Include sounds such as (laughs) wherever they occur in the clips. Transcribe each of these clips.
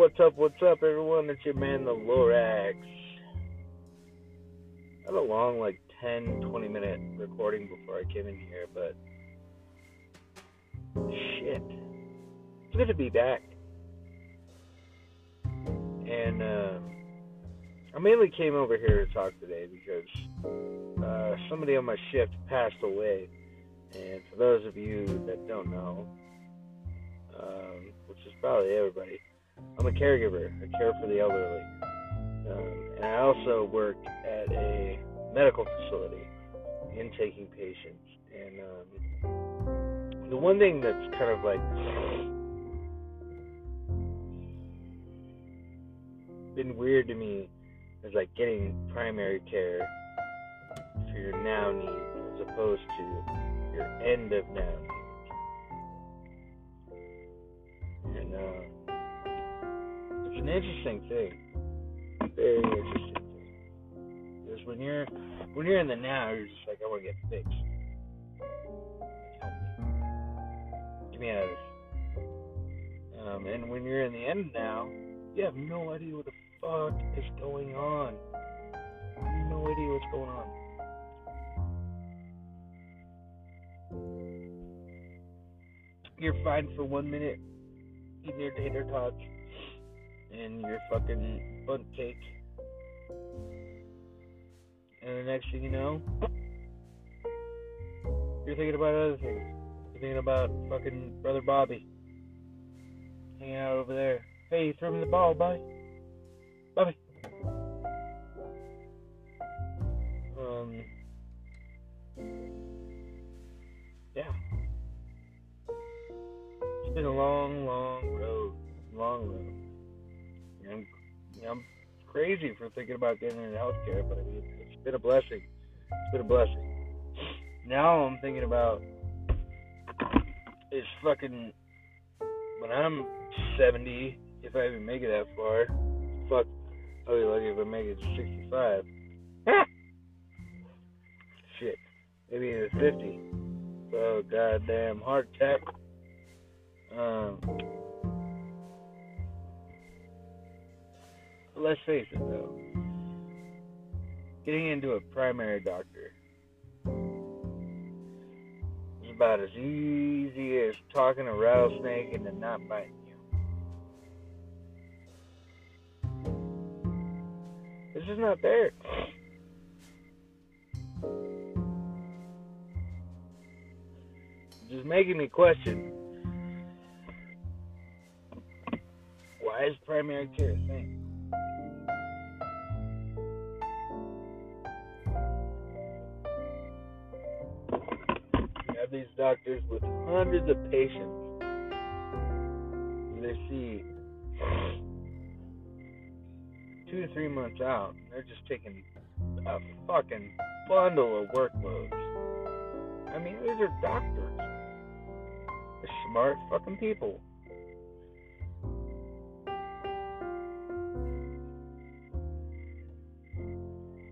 what's up, what's up, everyone? It's your man, the Lorax. I had a long, like, 10, 20 minute recording before I came in here, but shit. It's good to be back. And, uh, I mainly came over here to talk today because uh, somebody on my shift passed away. And for those of you that don't know, um, which is probably everybody, I'm a caregiver. I care for the elderly. Um, and I also work at a medical facility intaking patients. And um, the one thing that's kind of like been weird to me is like getting primary care for your now needs as opposed to your end of now needs. And uh, an interesting thing. Very interesting thing. Because when you're when you're in the now, you're just like, I want to get fixed. Help me. Get me out of this. Um, and when you're in the end now, you have no idea what the fuck is going on. You have no idea what's going on. You're fine for one minute, eating your tater tots and your fucking Bundt cake. And the next thing you know, you're thinking about other things. You're thinking about fucking brother Bobby hanging out over there. Hey, throw me the ball, Bobby. Bobby. Um. Yeah. It's been a long, long road. Long road. I'm, I'm crazy for thinking about getting into healthcare, but I mean, it's been a blessing. It's been a blessing. Now I'm thinking about is fucking when I'm 70, if I even make it that far. Fuck, I'll be lucky if I make it to 65. (laughs) Shit, maybe even 50. Oh goddamn heart attack. Um. Let's face it though, getting into a primary doctor is about as easy as talking a rattlesnake into not biting you. This is not there. Just making me question why is primary care a thing? Doctors with hundreds of patients. And they see two to three months out, they're just taking a fucking bundle of workloads. I mean, these are doctors. They're smart fucking people.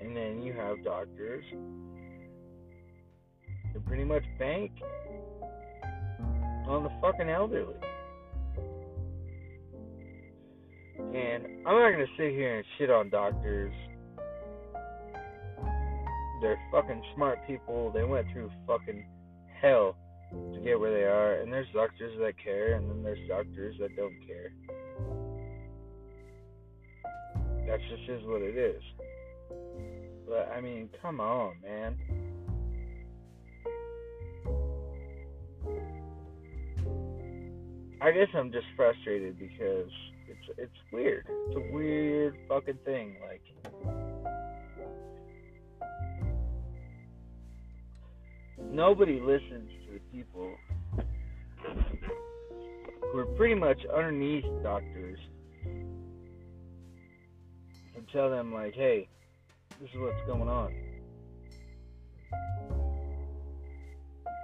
And then you have doctors to pretty much bank on the fucking elderly. And I'm not gonna sit here and shit on doctors. They're fucking smart people. They went through fucking hell to get where they are. And there's doctors that care, and then there's doctors that don't care. That just is what it is. But I mean, come on, man. I guess I'm just frustrated because it's it's weird. It's a weird fucking thing. Like nobody listens to the people who are pretty much underneath doctors and tell them like, hey, this is what's going on.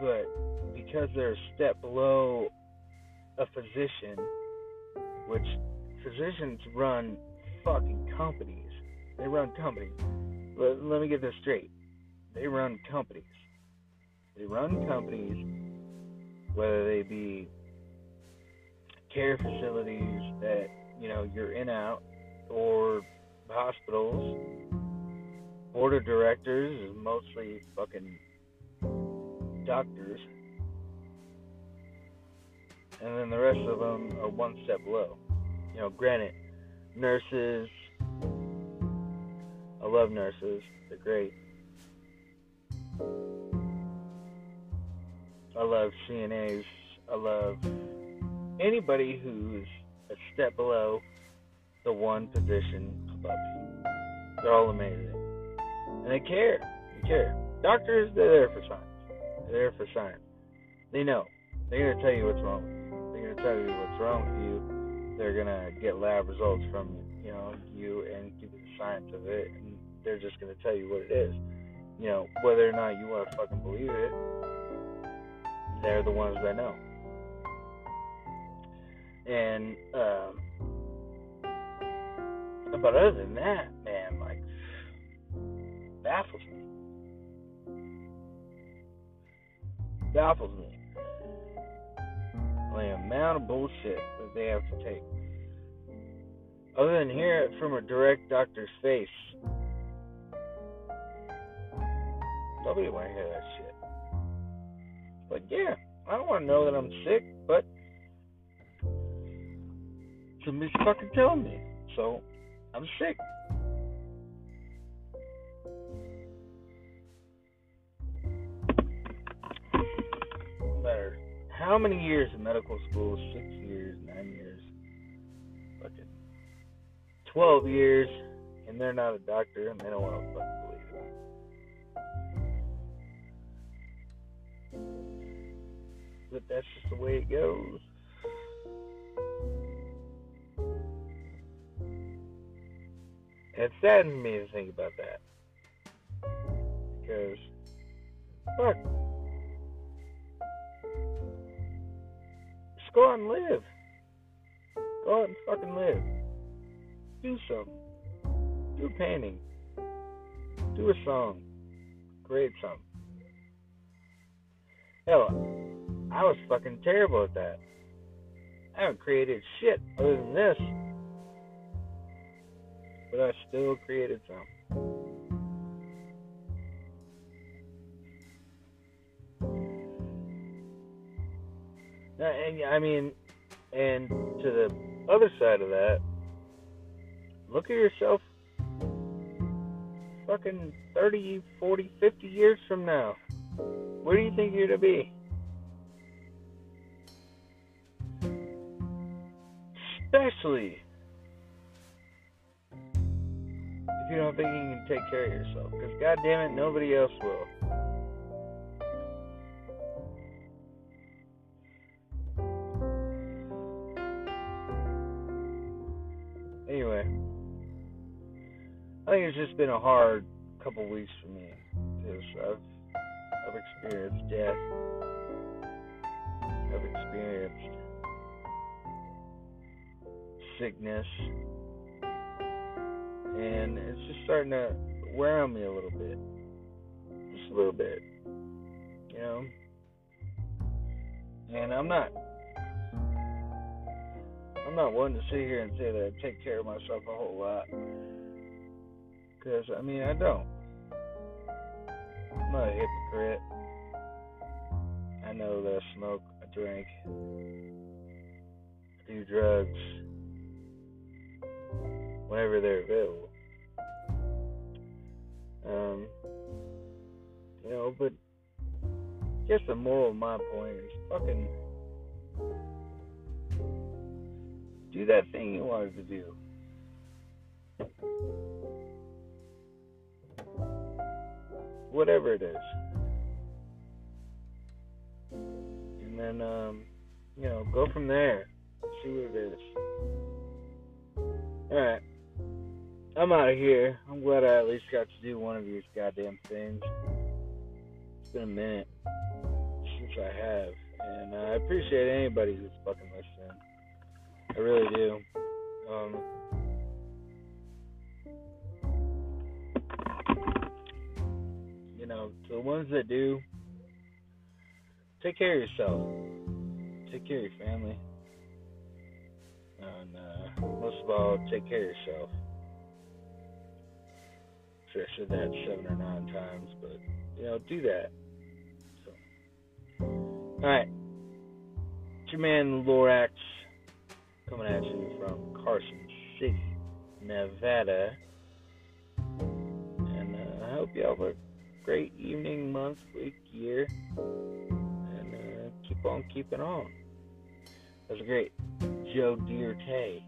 But because they're a step below a physician, which physicians run fucking companies. They run companies. Let, let me get this straight. They run companies. They run companies, whether they be care facilities that you know, you're in out, or hospitals. Board of directors is mostly fucking doctors. And then the rest of them are one step below. You know, granted, nurses. I love nurses. They're great. I love CNAs. I love anybody who's a step below the one position above you. They're all amazing. And they care. They care. Doctors, they're there for science. They're there for science. They know. They're going to tell you what's wrong. They're to tell you what's wrong with you. They're to get lab results from, you know, you and give you the science of it. And they're just to tell you what it is. You know, whether or not you want to fucking believe it, they're the ones that know. And, um, but other than that, man, like, baffles me. Baffles me. The amount of bullshit that they have to take. Other than hear it from a direct doctor's face, nobody want to hear that shit. But yeah, I don't want to know that I'm sick, but somebody's fucking telling me. So I'm sick. How many years in medical school, six years, nine years, fucking twelve years, and they're not a doctor and they don't want to fucking believe it. But that's just the way it goes. It saddens me to think about that. Because, fuck. Go out and live. Go out and fucking live. Do something. Do a painting. Do a song. Create something. Hell, I was fucking terrible at that. I haven't created shit other than this but I still created some. Uh, and I mean, and to the other side of that, look at yourself fucking 30, 40, 50 years from now. Where do you think you're gonna be? Especially if you don't think you can take care of yourself. Because, goddamn it, nobody else will. Anyway, I think it's just been a hard couple weeks for me because I've I've experienced death. I've experienced sickness and it's just starting to wear on me a little bit, just a little bit, you know. And I'm not, I'm not one to sit here and say that I take care of myself a whole lot, because I mean I don't. I'm not a hypocrite. I know that I smoke, I drink, I do drugs whenever they're available. Um, you know, but just the moral of my point is fucking do that thing you wanted to do. Whatever it is. And then, um, you know, go from there. See what it is. Alright. I'm out of here. I'm glad I at least got to do one of these goddamn things. It's been a minute since I have, and I appreciate anybody who's fucking listening. I really do. Um, you know, to the ones that do, take care of yourself. Take care of your family. And uh, most of all, take care of yourself. Sure, I said that seven or nine times, but you know, do that. So, all right, it's your man Lorax coming at you from Carson City, Nevada, and uh, I hope you have a great evening, month, week, year, and uh, keep on keeping on. That was great. Joe Dierte.